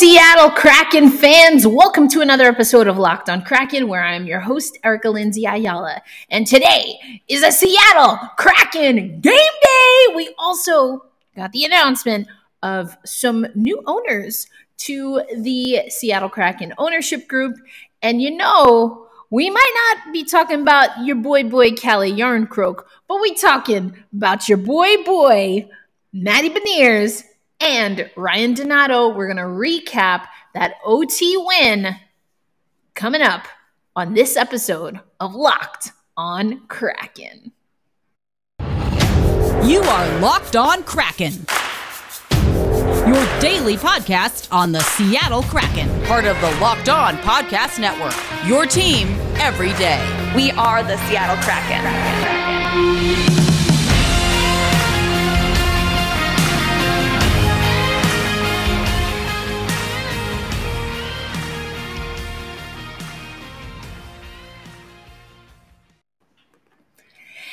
Seattle Kraken fans. Welcome to another episode of Locked on Kraken, where I'm your host, Erica Lindsay Ayala. And today is a Seattle Kraken game day. We also got the announcement of some new owners to the Seattle Kraken ownership group. And you know, we might not be talking about your boy, boy, Calle Jarnkrok, but we talking about your boy, boy, Matty Beniers and Ryan Donato. We're going to recap that OT win coming up on this episode of Locked on Kraken. You are Locked on Kraken. Your daily podcast on the Seattle Kraken, part of the Locked On Podcast Network. Your team every day. We are the Seattle Kraken. Kraken.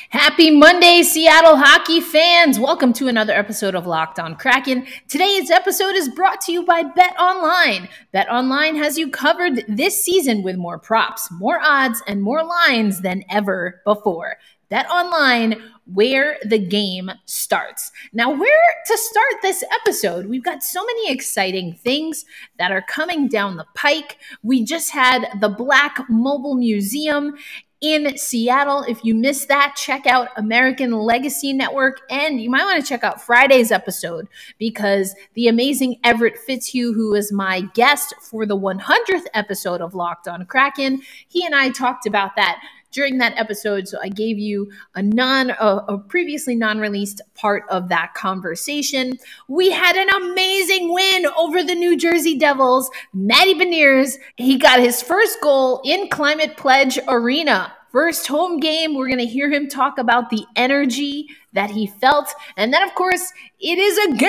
Happy Monday, Seattle hockey fans. Welcome to another episode of Locked on Kraken. Today's episode is brought to you by Bet Online. Bet Online has you covered this season with more props, more odds, and more lines than ever before. Bet Online, where the game starts. Now, where to start this episode? We've got so many exciting things that are coming down the pike. We just had the Black Mobile Museum in Seattle. If you missed that, check out American Legacy Network. And you might want to check out Friday's episode because the amazing Everett Fitzhugh, who was my guest for the 100th episode of Locked on Kraken, he and I talked about that during that episode. So I gave you a non, a, a previously non-released part of that conversation. We had an amazing win over the New Jersey Devils. Matty Beniers, he got his first goal in Climate Pledge Arena. First home game, we're going to hear him talk about the energy that he felt. And then, of course, it is a game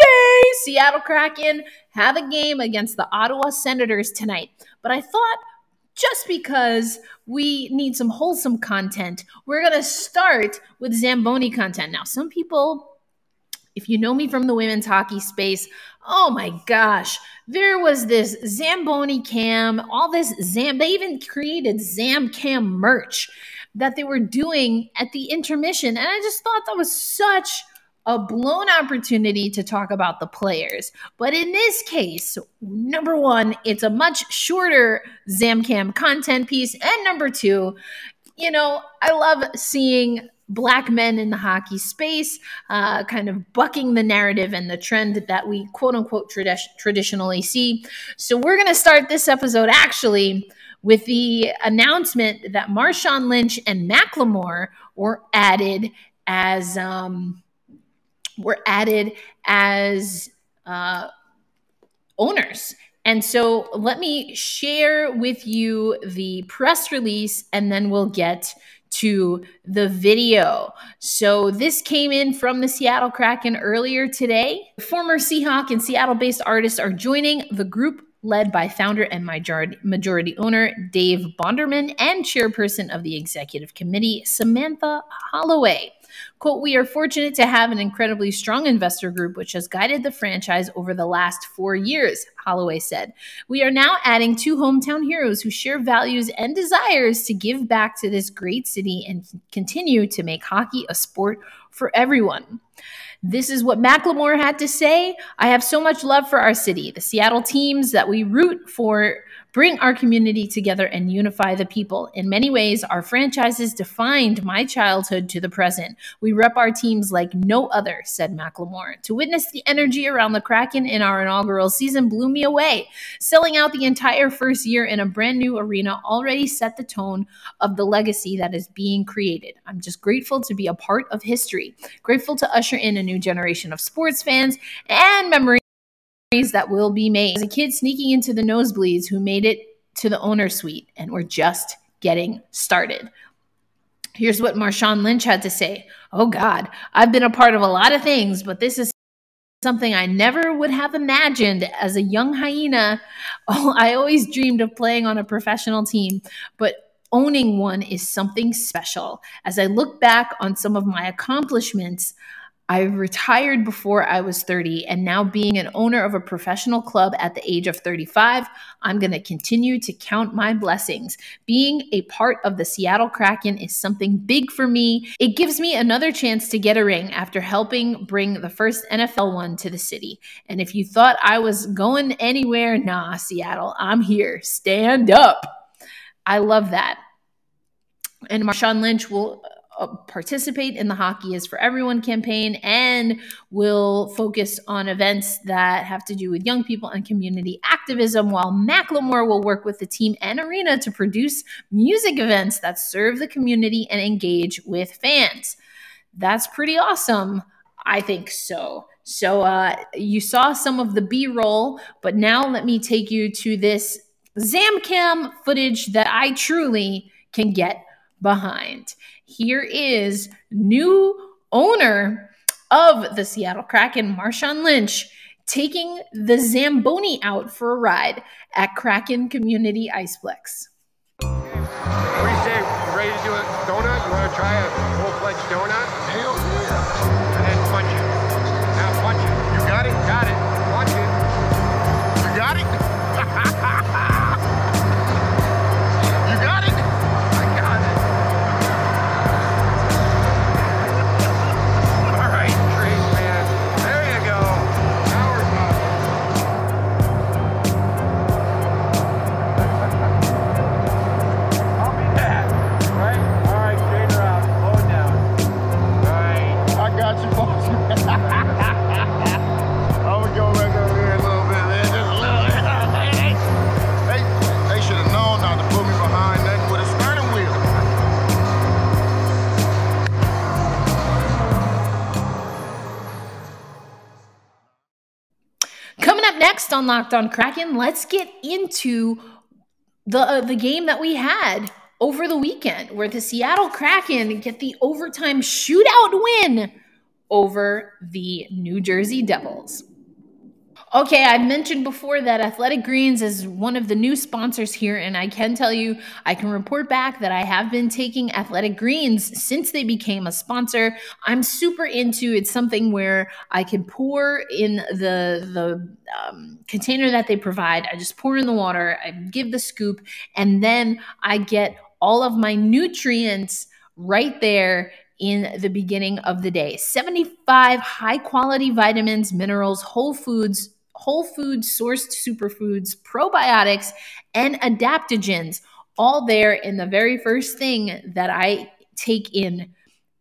day. Seattle Kraken have a game against the Ottawa Senators tonight. But I thought just because we need some wholesome content, we're going to start with Zamboni content. Now, some people, if you know me from the women's hockey space, oh my gosh, there was this Zamboni cam, all this Zam, they even created Zam cam merch that they were doing at the intermission. And I just thought that was such a blown opportunity to talk about the players. But in this case, number one, it's a much shorter Zamcam content piece. And number two, you know, I love seeing black men in the hockey space, uh, kind of bucking the narrative and the trend that we quote unquote tradi- traditionally see. So we're going to start this episode actually with the announcement that Marshawn Lynch and Macklemore were added as um, were added as uh, owners. And so let me share with you the press release and then we'll get to the video. So this came in from the Seattle Kraken earlier today. Former Seahawk and Seattle based artists are joining the group led by founder and majority, majority owner Dave Bonderman and chairperson of the executive committee, Samantha Holloway. Quote, we are fortunate to have an incredibly strong investor group which has guided the franchise over the last four years, Holloway said. We are now adding two hometown heroes who share values and desires to give back to this great city and continue to make hockey a sport for everyone. This is what Macklemore had to say. I have so much love for our city, the Seattle teams that we root for bring our community together and unify the people. In many ways, our franchises defined my childhood to the present. We rep our teams like no other, said Macklemore. To witness the energy around the Kraken in our inaugural season blew me away. Selling out the entire first year in a brand new arena already set the tone of the legacy that is being created. I'm just grateful to be a part of history, grateful to usher in a new generation of sports fans and memories that will be made. As a kid sneaking into the nosebleeds who made it to the owner suite and we're just getting started. Here's what Marshawn Lynch had to say. Oh God, I've been a part of a lot of things, but this is something I never would have imagined as a young hyena. Oh, I always dreamed of playing on a professional team, but owning one is something special. As I look back on some of my accomplishments, I retired before I was 30, and now being an owner of a professional club at the age of 35, I'm going to continue to count my blessings. Being a part of the Seattle Kraken is something big for me. It gives me another chance to get a ring after helping bring the first NFL one to the city. And if you thought I was going anywhere, nah, Seattle, I'm here. Stand up. I love that. And Marshawn Lynch will participate in the Hockey is for Everyone campaign and will focus on events that have to do with young people and community activism, while Macklemore will work with the team and arena to produce music events that serve the community and engage with fans. That's pretty awesome. I think so. So uh, you saw some of the B roll, but now let me take you to this Zamcam footage that I truly can get behind. Here is new owner of the Seattle Kraken, Marshawn Lynch, taking the Zamboni out for a ride at Kraken Community Iceplex. What do you say? Ready to do a donut? You want to try a full-fledged donut? On Locked On Kraken, let's get into the uh, the game that we had over the weekend, where the Seattle Kraken get the overtime shootout win over the New Jersey Devils. Okay, I mentioned before that Athletic Greens is one of the new sponsors here, and I can tell you, I can report back that I have been taking Athletic Greens since they became a sponsor. I'm super into it. it's something where I can pour in the the um, container that they provide. I just pour in the water, I give the scoop, and then I get all of my nutrients right there in the beginning of the day. 75 high quality vitamins, minerals, whole foods, whole food sourced superfoods, probiotics, and adaptogens, all there in the very first thing that I take in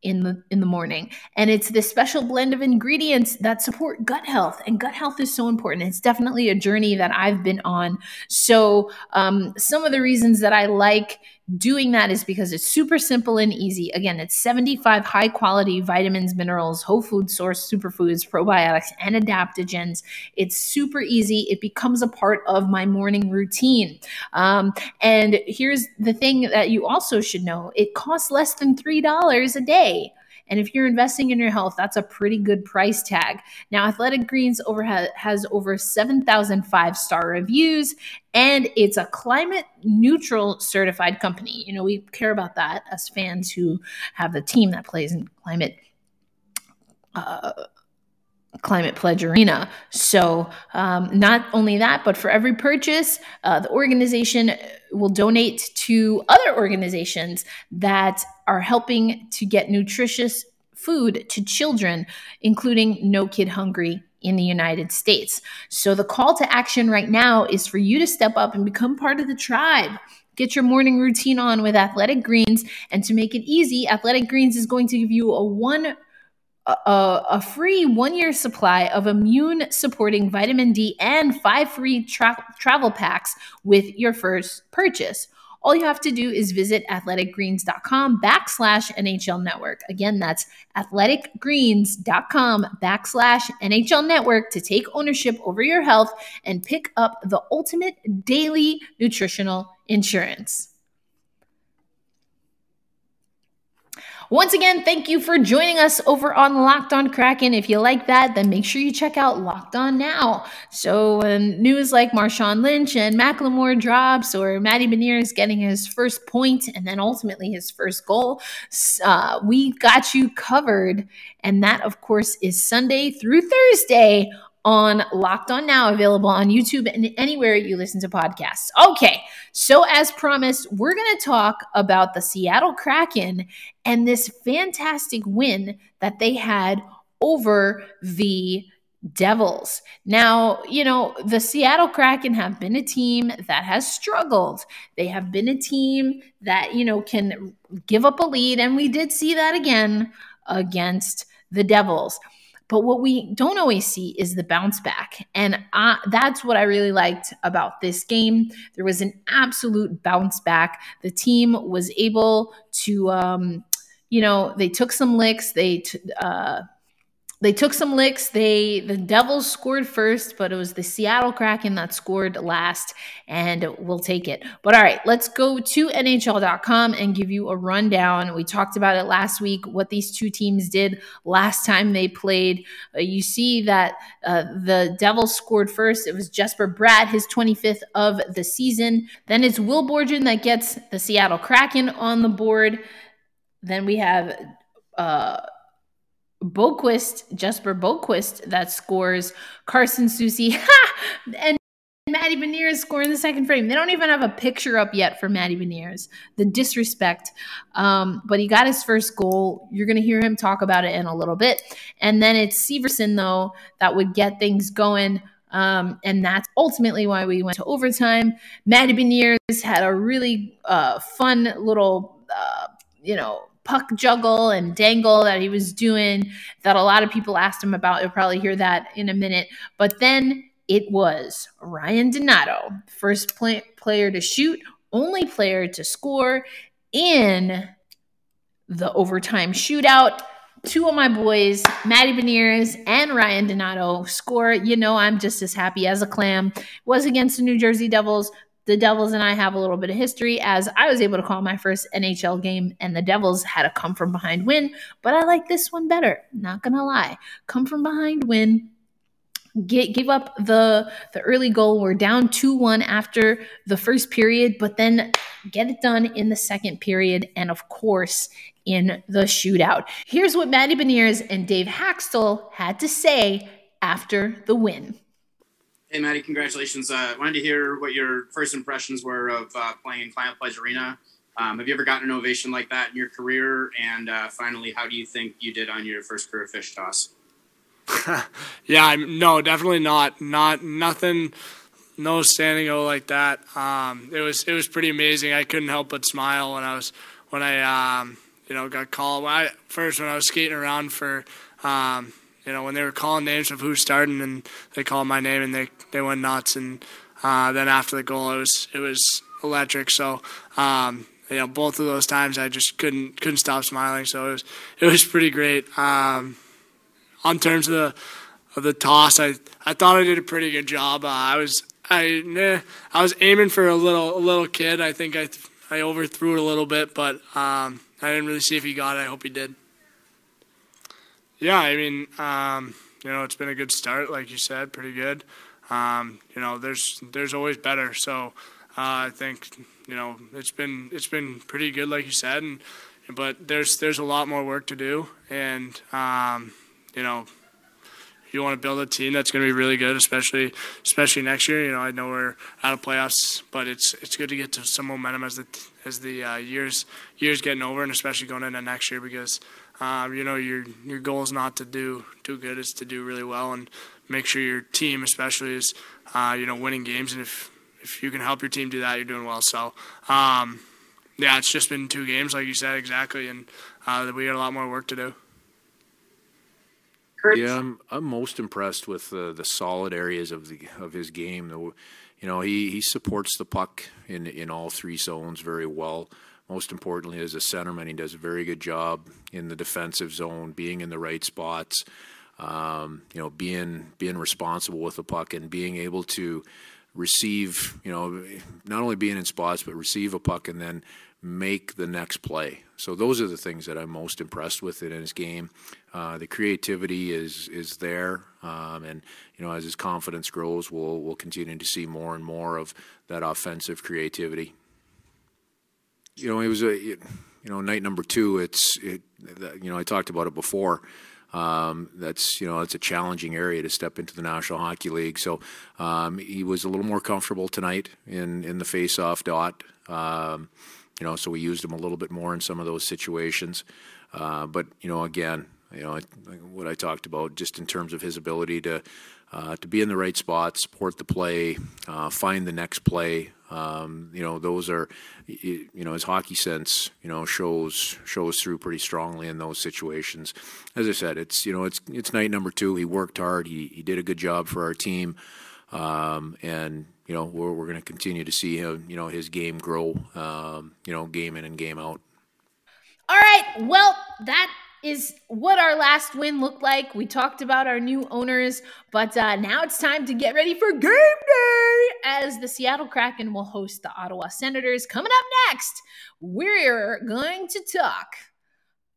in the in the morning. And it's this special blend of ingredients that support gut health and gut health is so important. It's definitely a journey that i've been on. So um, some of the reasons that i like doing that is because it's super simple and easy. Again it's 75 high quality vitamins minerals whole food source superfoods probiotics and adaptogens. It's super easy. It becomes a part of my morning routine. Um, and here's the thing that you also should know. It costs less than $3 a day and if you're investing in your health, that's a pretty good price tag. Now, Athletic Greens over ha- has over 7,000 five star reviews, and it's a climate neutral certified company. You know, we care about that as fans who have the team that plays in climate. Uh, Climate Pledge Arena. So, um, not only that, but for every purchase, uh, the organization will donate to other organizations that are helping to get nutritious food to children, including No Kid Hungry in the United States. So, the call to action right now is for you to step up and become part of the tribe. Get your morning routine on with Athletic Greens. And to make it easy, Athletic Greens is going to give you a one a, a, free one year supply of immune supporting vitamin D and five free tra- travel packs with your first purchase. All you have to do is visit athleticgreens.com backslash NHL network. Again, that's athleticgreens.com backslash NHL network to take ownership over your health and pick up the ultimate daily nutritional insurance. Once again, thank you for joining us over on Locked On Kraken. If you like that, then make sure you check out Locked On Now. So, when news like Marshawn Lynch and Macklemore drops, or Matty is getting his first point and then ultimately his first goal, uh, we got you covered. And that, of course, is Sunday through Thursday on Locked On Now, available on YouTube and anywhere you listen to podcasts. Okay, so as promised, we're going to talk about the Seattle Kraken and this fantastic win that they had over the Devils. Now, you know, the Seattle Kraken have been a team that has struggled. They have been a team that, you know, can give up a lead. And we did see that again against the Devils. But what we don't always see is the bounce back. And I, that's what I really liked about this game. There was an absolute bounce back. The team was able to, um, you know, they took some licks. They, t- uh, they took some licks. They the Devils scored first, but it was the Seattle Kraken that scored last, and we'll take it. But all right, let's go to NHL.com and give you a rundown. We talked about it last week. What these two teams did last time they played. Uh, you see that uh, the Devils scored first. It was Jesper Bratt, his 25th of the season. Then it's Will Borgen that gets the Seattle Kraken on the board. Then we have. Uh, Boqvist, Jesper Boqvist, that scores Carson Soucy, and Matty Beniers scoring the second frame. They don't even have a picture up yet for Matty Beniers. The disrespect. Um, but he got his first goal. You're going to hear him talk about it in a little bit. And then it's Severson, though, that would get things going. Um, and that's ultimately why we went to overtime. Matty Beniers had a really uh, fun little, uh, you know, puck juggle and dangle that he was doing that a lot of people asked him about. You'll probably hear that in a minute. But then it was Ryan Donato, first play- player to shoot, only player to score in the overtime shootout. Two of my boys, Matty Beniers and Ryan Donato, score. You know, I'm just as happy as a clam. Was against the New Jersey Devils the Devils and I have a little bit of history as I was able to call my first NHL game and the Devils had a come from behind win, but I like this one better. Not to lie. Come from behind win. Get, give up the the early goal. We're down 2-1 after the first period, but then get it done in the second period and of course in the shootout. Here's what Matty Beniers and Dave Hakstol had to say after the win. Hey, Matty, congratulations. Uh, wanted to hear what your first impressions were of uh, playing in Climate Pledge Arena. Um, have you ever gotten an ovation like that in your career? And uh, finally, how do you think you did on your first career fish toss? yeah, I'm, no, definitely not. Not nothing, no standing o like that. Um, it was it was pretty amazing. I couldn't help but smile when I was when I um, you know got called. When I, first when I was skating around for um, you know, when they were calling names of who's starting and they called my name and they, they went nuts. And uh, then after the goal, it was it was electric. So um, you know, both of those times I just couldn't couldn't stop smiling. So it was it was pretty great. Um, on terms of the of the toss, I I thought I did a pretty good job. Uh, I was I nah, I was aiming for a little a little kid. I think I I overthrew it a little bit, but um, I didn't really see if he got it. I hope he did. Yeah, I mean, um, you know, it's been a good start, like you said, pretty good. Um, you know, there's there's always better. So uh, I think you know it's been it's been pretty good, like you said, and but there's there's a lot more work to do, and um, you know, you want to build a team that's going to be really good, especially especially next year. You know, I know we're out of playoffs, but it's it's good to get to some momentum as the as the uh, years years getting over, and especially going into next year because um, you know, your your goal is not to do too good; it's to do really well and make sure your team, especially, is uh, you know winning games. And if if you can help your team do that, you're doing well. So, um, yeah, it's just been two games, like you said, exactly, and uh, we got a lot more work to do. Yeah, I'm, I'm most impressed with the the solid areas of the of his game. The, you know, he, he supports the puck in in all three zones very well most importantly as a centerman, he does a very good job in the defensive zone, being in the right spots. Um, you know, being being responsible with the puck and being able to receive, you know, not only being in spots, but receive a puck and then make the next play. So those are the things that I'm most impressed with in his game. Uh, the creativity is is there, um, and you know as his confidence grows, we'll we'll continue to see more and more of that offensive creativity. You know, it was a you know night number two. It's it, you know I talked about it before. Um, that's you know it's a challenging area to step into the National Hockey League. So um, he was a little more comfortable tonight in in the face-off dot. Um, you know, so we used him a little bit more in some of those situations. Uh, but you know, again, you know what I talked about, just in terms of his ability to uh, to be in the right spot, support the play, uh, find the next play. Um, you know, those are you know his hockey sense. You know, shows shows through pretty strongly in those situations. As I said, it's you know it's it's night number two. He worked hard. He he did a good job for our team, um, and you know we're we're going to continue to see him. You know his game grow. Um, you know, game in and game out. All right. Well, that is what our last win looked like. We talked about our new owners, but uh, now it's time to get ready for game day as the Seattle Kraken will host the Ottawa Senators. Coming up next, we're going to talk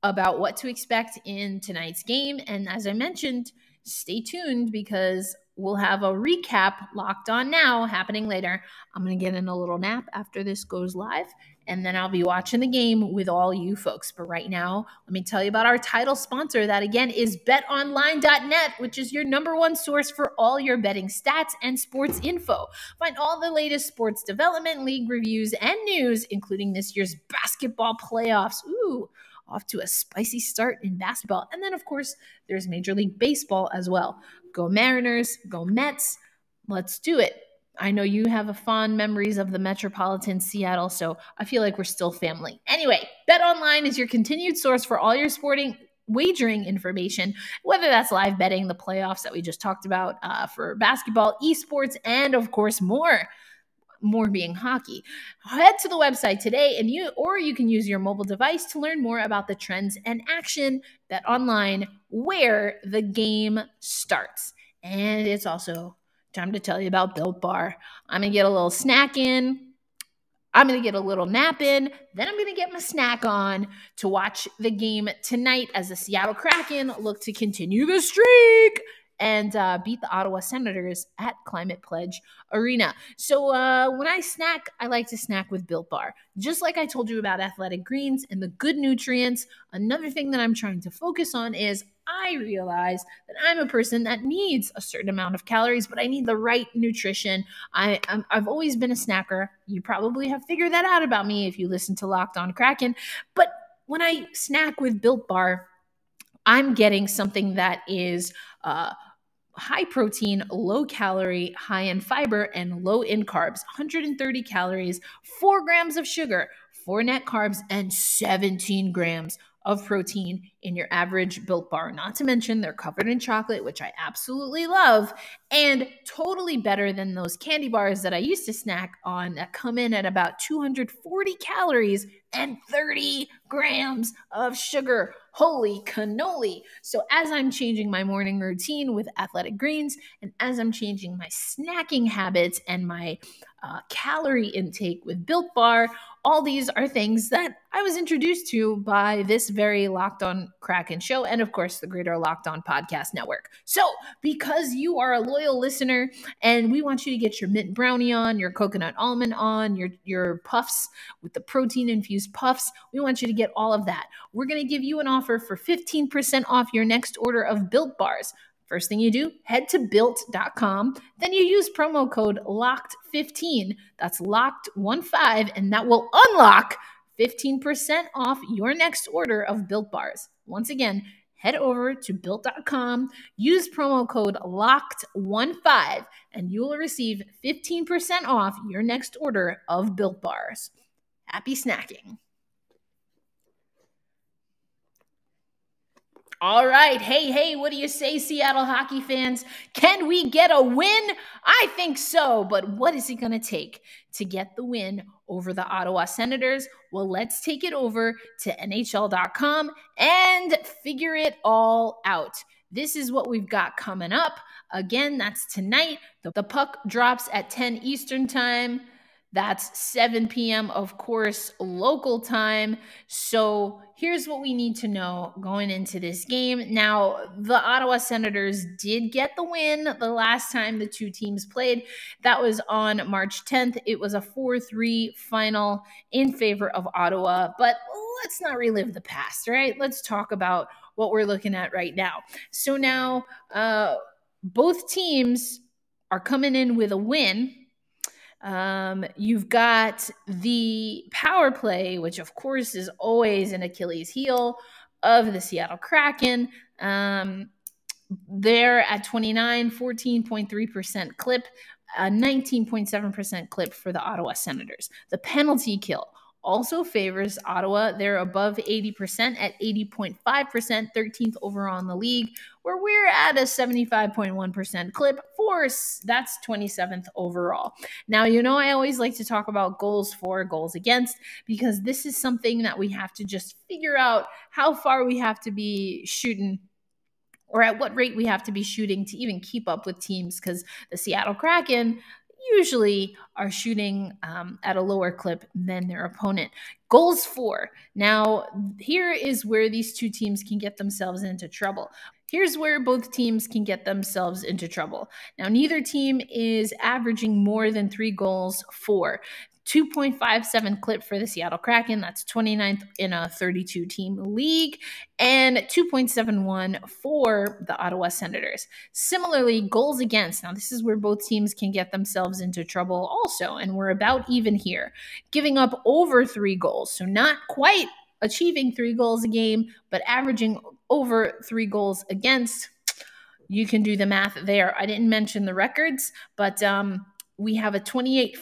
about what to expect in tonight's game. And as I mentioned, stay tuned because we'll have a recap locked on now happening later. I'm going to get in a little nap after this goes live and then I'll be watching the game with all you folks. But right now, let me tell you about our title sponsor. That again is betonline.net, which is your number one source for all your betting stats and sports info. Find all the latest sports development, league reviews, and news, including this year's basketball playoffs. Ooh, off to a spicy start in basketball. And then, of course, there's Major League Baseball as well. Go Mariners, go Mets. Let's do it. I know you have a fond memories of the metropolitan Seattle, so I feel like we're still family. Anyway, Bet Online is your continued source for all your sporting wagering information, whether that's live betting, the playoffs that we just talked about uh, for basketball, esports, and of course more. More being hockey. Head to the website today, and you or you can use your mobile device to learn more about the trends and action Bet Online where the game starts. And it's also time to tell you about Built Bar. I'm going to get a little snack in. I'm going to get a little nap in. Then I'm going to get my snack on to watch the game tonight as the Seattle Kraken look to continue the streak and uh, beat the Ottawa Senators at Climate Pledge Arena. So uh, when I snack, I like to snack with Built Bar. Just like I told you about athletic greens and the good nutrients, another thing that I'm trying to focus on is I realize that I'm a person that needs a certain amount of calories, but I need the right nutrition. I, i have always been a snacker. You probably have figured that out about me if you listen to Locked On Kraken. But when I snack with Built Bar, I'm getting something that is uh, high protein, low calorie, high in fiber, and low in carbs 130 calories, 4 grams of sugar, 4 net carbs, and 17 grams of protein in your average built bar. Not to mention, they're covered in chocolate, which I absolutely love, and totally better than those candy bars that I used to snack on that come in at about 240 calories and 30 grams of sugar. Holy cannoli. So, as I'm changing my morning routine with athletic greens, and as I'm changing my snacking habits and my uh, calorie intake with Built Bar, all these are things that I was introduced to by this very Locked On Kraken show, and of course, the greater Locked On Podcast Network. So, because you are a loyal listener, and we want you to get your mint brownie on, your coconut almond on, your your puffs with the protein infused puffs, we want you to get all of that. We're going to give you an offer for 15% off your next order of Built Bars. First thing you do, head to built.com. Then you use promo code LOCKED15. That's locked15, and that will unlock 15% off your next order of built bars. Once again, head over to built.com, use promo code LOCKED15, and you will receive 15% off your next order of built bars. Happy snacking. All right. Hey, hey, what do you say, Seattle hockey fans? Can we get a win? I think so, but what is it going to take to get the win over the Ottawa Senators? Well, let's take it over to NHL.com and figure it all out. this is what we've got coming up. Again, that's tonight. The, puck drops at 10 Eastern Time. That's 7 p.m., of course, local time. So here's what we need to know going into this game. Now, the Ottawa Senators did get the win the last time the two teams played. That was on March 10th. It was a 4 3 final in favor of Ottawa. But let's not relive the past, right? Let's talk about what we're looking at right now. So now, uh, both teams are coming in with a win um, you've got the power play, which of course is always an Achilles heel of the Seattle Kraken. Um, they're at 29, 14.3% clip, a 19.7% clip for the Ottawa Senators. The penalty kill, also favors Ottawa. They're above 80% at 80.5%, 13th overall in the league, where we're at a 75.1% clip. Force, that's 27th overall. Now, you know, I always like to talk about goals for, goals against, because this is something that we have to just figure out how far we have to be shooting or at what rate we have to be shooting to even keep up with teams because the Seattle Kraken usually are shooting um, at a lower clip than their opponent. Goals for. Now, here is where these two teams can get themselves into trouble. Here's where both teams can get themselves into trouble. Now, neither team is averaging more than three goals for. 2.57 clip for the Seattle Kraken. That's 29th in a 32 team league, and 2.71 for the Ottawa Senators. Similarly, goals against. Now, this is where both teams can get themselves into trouble also, and we're about even here. Giving up over three goals. So, not quite achieving three goals a game, but averaging over three goals against. You can do the math there. I didn't mention the records, but um, we have a 28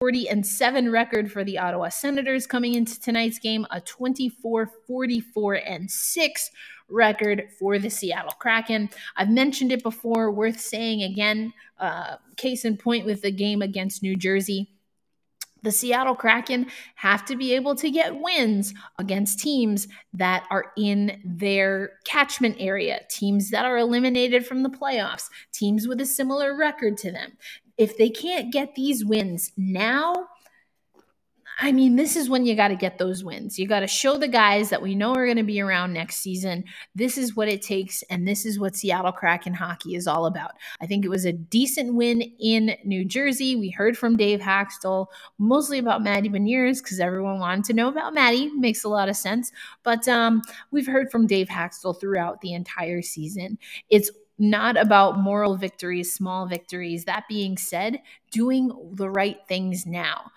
40 and 7 record for the Ottawa Senators coming into tonight's game, a 24 44 and 6 record for the Seattle Kraken. I've mentioned it before, worth saying again. Uh, case in point with the game against New Jersey. The Seattle Kraken have to be able to get wins against teams that are in their catchment area, teams that are eliminated from the playoffs, teams with a similar record to them if they can't get these wins now, I mean, this is when you got to get those wins. You got to show the guys that we know are going to be around next season. This is what it takes, and this is what Seattle Kraken hockey is all about. I think it was a decent win in New Jersey. We heard from Dave Hakstol mostly about Matty Beniers because everyone wanted to know about Matty. Makes a lot of sense. But um, we've heard from Dave Hakstol throughout the entire season. It's not about moral victories, small victories. That being said, doing the right things now,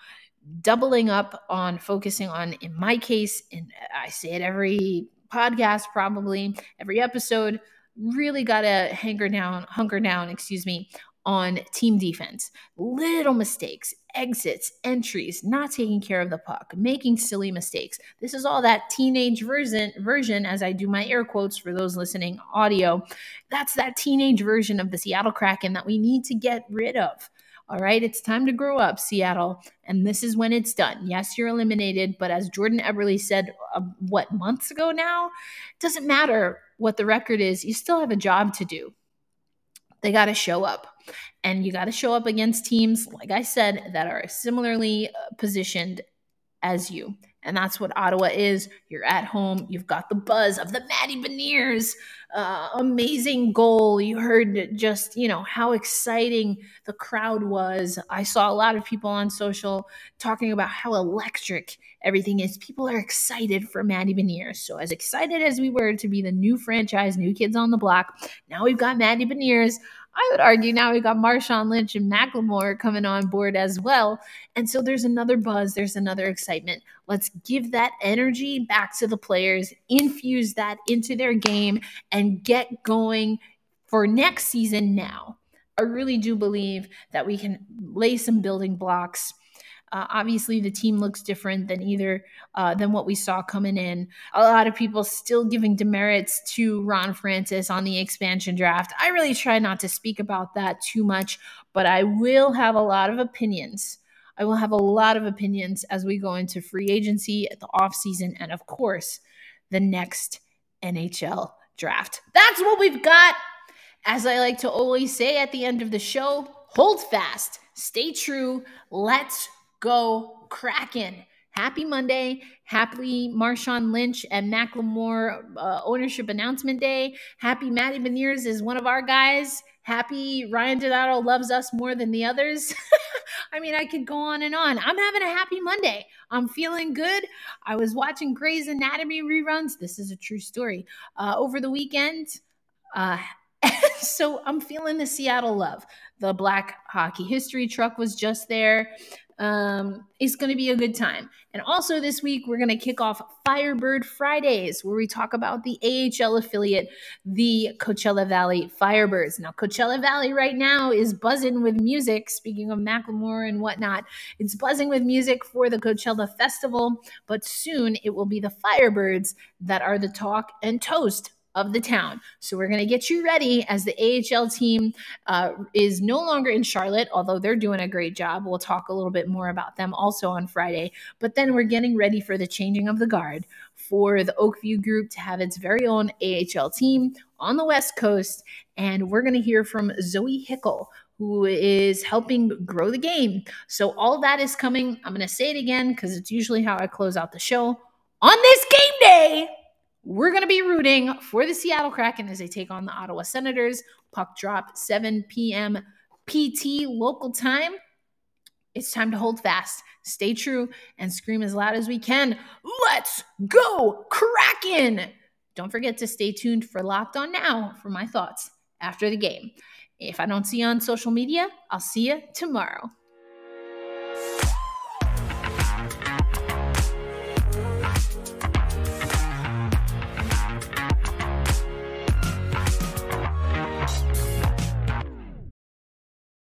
doubling up on focusing on, in my case, and I say it every podcast, probably every episode, really got to hanker down, hunker down, excuse me, on team defense. Little mistakes, exits, entries, not taking care of the puck, making silly mistakes. This is all that teenage version version as I do my air quotes for those listening audio. That's that teenage version of the Seattle Kraken that we need to get rid of. All right, it's time to grow up, Seattle, and this is when it's done. Yes, you're eliminated, but as Jordan Eberle said, uh, what months ago now, doesn't matter what the record is. You still have a job to do. They got to show up. And you got to show up against teams, like I said, that are similarly uh, positioned as you. And that's what Ottawa is. You're at home. You've got the buzz of the Matty Beniers uh, amazing goal. You heard just, you know, how exciting the crowd was. I saw a lot of people on social talking about how electric everything is. People are excited for Matty Beniers. So, as excited as we were to be the new franchise, new kids on the block, now we've got Matty Beniers. I would argue now we got Marshawn Lynch and Macklemore coming on board as well. And so there's another buzz, there's another excitement. Let's give that energy back to the players, infuse that into their game, and get going for next season now. I really do believe that we can lay some building blocks uh, obviously, the team looks different than either uh, than what we saw coming in. A lot of people still giving demerits to Ron Francis on the expansion draft. I really try not to speak about that too much, but I will have a lot of opinions. I will have a lot of opinions as we go into free agency at the offseason and, of course, the next NHL draft. That's what we've got. As I like to always say at the end of the show, hold fast, stay true, let's go Kraken. Happy Monday. Happy Marshawn Lynch and Macklemore uh, ownership announcement day. Happy Matty Beniers is one of our guys. Happy Ryan Donato loves us more than the others. I mean, I could go on and on. I'm having a happy Monday. I'm feeling good. I was watching Grey's Anatomy reruns. This is a true story. Uh, over the weekend, uh, so I'm feeling the Seattle love. The Black Hockey History truck was just there. Um, it's going to be a good time. And also this week, we're going to kick off Firebird Fridays, where we talk about the AHL affiliate, the Coachella Valley Firebirds. Now, Coachella Valley right now is buzzing with music. Speaking of Macklemore and whatnot, it's buzzing with music for the Coachella Festival, but soon it will be the Firebirds that are the talk and toast of the town. So we're going to get you ready as the AHL team uh, is no longer in Charlotte, although they're doing a great job. We'll talk a little bit more about them also on Friday. But then we're getting ready for the changing of the guard for the Oak View Group to have its very own AHL team on the West Coast. And we're going to hear from Zoe Hickel, who is helping grow the game. So all that is coming. I'm going to say it again because it's usually how I close out the show. On this game day, we're going to be rooting for the Seattle Kraken as they take on the Ottawa Senators. Puck drop 7 p.m. PT local time. It's time to hold fast, stay true, and scream as loud as we can. Let's go, Kraken! Don't forget to stay tuned for Locked On Now for my thoughts after the game. If I don't see you on social media, I'll see you tomorrow.